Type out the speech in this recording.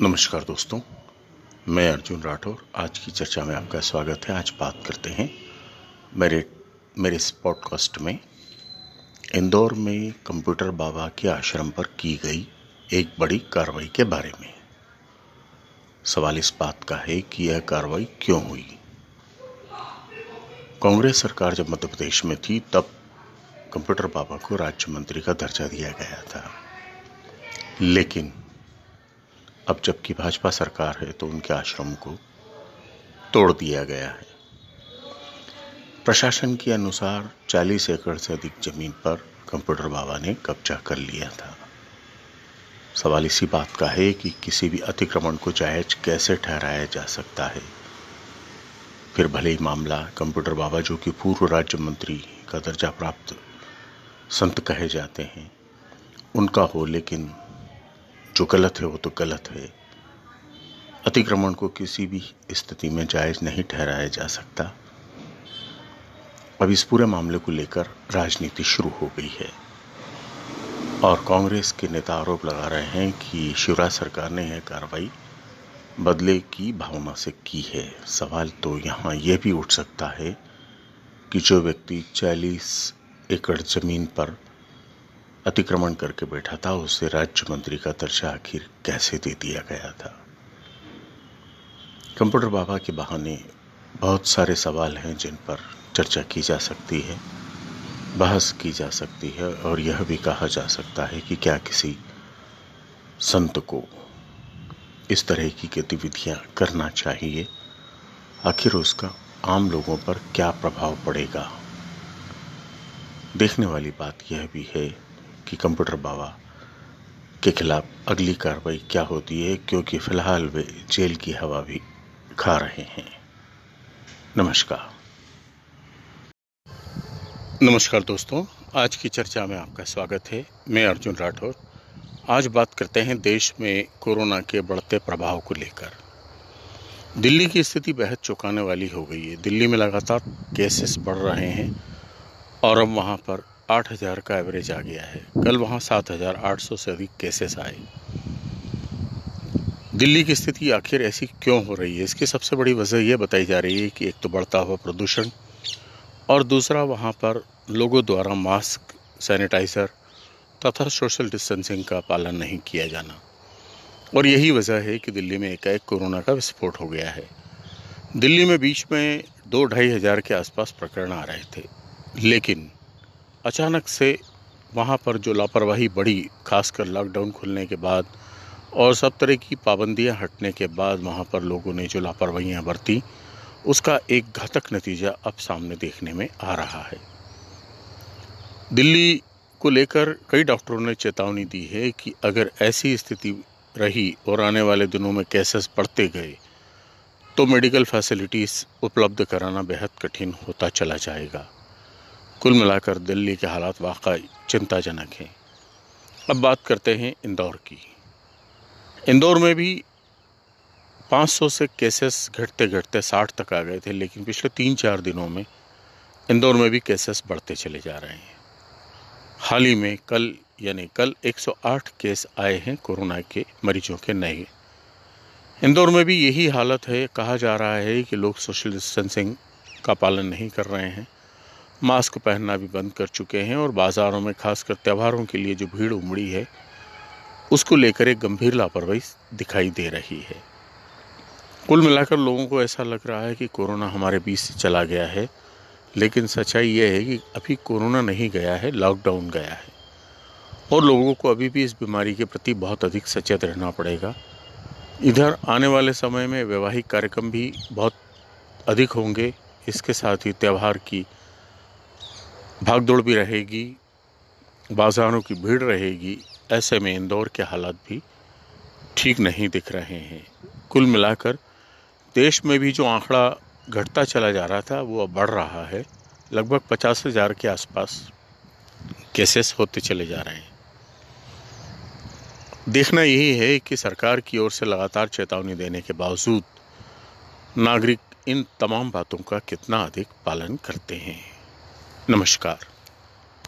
नमस्कार दोस्तों, मैं अर्जुन राठौर। आज की चर्चा में आपका स्वागत है। आज बात करते हैं मेरे मेरे इस पॉडकास्ट में। इंदौर में कंप्यूटर बाबा के आश्रम पर की गई एक बड़ी कार्रवाई के बारे में। सवाल इस बात का है कि यह कार्रवाई क्यों हुई? कांग्रेस सरकार जब मध्य प्रदेश में थी, तब कंप्यूटर बाबा को राज्य मंत्री का दर्जा दिया गया था। लेकिन अब जबकि भाजपा सरकार है तो उनके आश्रम को तोड़ दिया गया है। प्रशासन के अनुसार 40 एकड़ से अधिक ज़मीन पर कंप्यूटर बाबा ने कब्जा कर लिया था। सवाल इसी बात का है कि किसी भी अतिक्रमण को जायज़ कैसे ठहराया जा सकता है? फिर भले ही मामला कंप्यूटर बाबा, जो कि पूर्व राज्य मंत्री का दर्जा प्राप्त संत कहे जाते हैं, उनका हो, लेकिन जो गलत है, वो तो गलत है। अतिक्रमण को किसी भी स्थिति में जायज़ नहीं ठहराया जा सकता। अब इस पूरे मामले को लेकर राजनीति शुरू हो गई है। और कांग्रेस के नेता आरोप लगा रहे हैं कि शिवराज सरकार ने यह कार्रवाई बदले की भावना से की है। सवाल तो यहाँ यह भी उठ सकता है कि जो व्यक्ति 40 एकड़ ज़मीन पर अतिक्रमण करके बैठा था, उसे राज्य मंत्री का दर्जा आखिर कैसे दे दिया गया था? कंप्यूटर बाबा के बहाने बहुत सारे सवाल हैं जिन पर चर्चा की जा सकती है, बहस की जा सकती है, और यह भी कहा जा सकता है कि क्या किसी संत को इस तरह की गतिविधियाँ करना चाहिए? आखिर उसका आम लोगों पर क्या प्रभाव पड़ेगा? देखने वाली बात यह भी है कि कंप्यूटर बाबा के खिलाफ अगली कार्रवाई क्या होती है, क्योंकि फ़िलहाल वे जेल की हवा भी खा रहे हैं। नमस्कार। नमस्कार दोस्तों, आज की चर्चा में आपका स्वागत है। मैं अर्जुन राठौर। आज बात करते हैं देश में कोरोना के बढ़ते प्रभाव को लेकर। दिल्ली की स्थिति बेहद चौंकाने वाली हो गई है। दिल्ली में लगातार केसेस बढ़ रहे हैं और अब वहाँ पर आठ हज़ार का एवरेज आ गया है। कल वहाँ सात हज़ार आठ सौ से अधिक केसेस आए। दिल्ली की स्थिति आखिर ऐसी क्यों हो रही है? इसकी सबसे बड़ी वजह यह बताई जा रही है कि एक तो बढ़ता हुआ प्रदूषण और दूसरा वहाँ पर लोगों द्वारा मास्क, सैनिटाइज़र तथा सोशल डिस्टेंसिंग का पालन नहीं किया जाना। और यही वजह है कि दिल्ली में एकाएक कोरोना का विस्फोट हो गया है। दिल्ली में बीच में दो ढाई हज़ार के आसपास प्रकरण आ रहे थे। लेकिन अचानक से वहाँ पर जो लापरवाही बढ़ी, खासकर लॉकडाउन खुलने के बाद और सब तरह की पाबंदियाँ हटने के बाद वहाँ पर लोगों ने जो लापरवाहियाँ बरती, उसका एक घातक नतीजा अब सामने देखने में आ रहा है। दिल्ली को लेकर कई डॉक्टरों ने चेतावनी दी है कि अगर ऐसी स्थिति रही और आने वाले दिनों में केसेस बढ़ते गए तो मेडिकल फैसिलिटीज़ उपलब्ध कराना बेहद कठिन होता चला जाएगा। कुल मिलाकर दिल्ली के हालात वाकई चिंताजनक हैं। अब बात करते हैं इंदौर की। इंदौर में भी 500 से केसेस घटते घटते 60 तक आ गए थे, लेकिन पिछले तीन चार दिनों में इंदौर में भी केसेस बढ़ते चले जा रहे हैं। हाल ही में कल, यानी कल 108 केस आए हैं कोरोना के मरीजों के नए। इंदौर में भी यही हालत है। कहा जा रहा है कि लोग सोशल डिस्टेंसिंग का पालन नहीं कर रहे हैं। मास्क पहनना भी बंद कर चुके हैं और बाज़ारों में खासकर त्योहारों के लिए जो भीड़ उमड़ी है, उसको लेकर एक गंभीर लापरवाही दिखाई दे रही है। कुल मिलाकर लोगों को ऐसा लग रहा है कि कोरोना हमारे बीच से चला गया है, लेकिन सच्चाई यह है कि अभी कोरोना नहीं गया है, लॉकडाउन गया है। और लोगों को अभी भी इस बीमारी के प्रति बहुत अधिक सचेत रहना पड़ेगा। इधर आने वाले समय में वैवाहिक कार्यक्रम भी बहुत अधिक होंगे, इसके साथ ही त्यौहार की भागदौड़ भी रहेगी, बाज़ारों की भीड़ रहेगी, ऐसे में इंदौर के हालात भी ठीक नहीं दिख रहे हैं। कुल मिलाकर देश में भी जो आंकड़ा घटता चला जा रहा था, वो अब बढ़ रहा है। लगभग पचास हज़ार के आसपास केसेस होते चले जा रहे हैं। देखना यही है कि सरकार की ओर से लगातार चेतावनी देने के बावजूद नागरिक इन तमाम बातों का कितना अधिक पालन करते हैं। नमस्कार।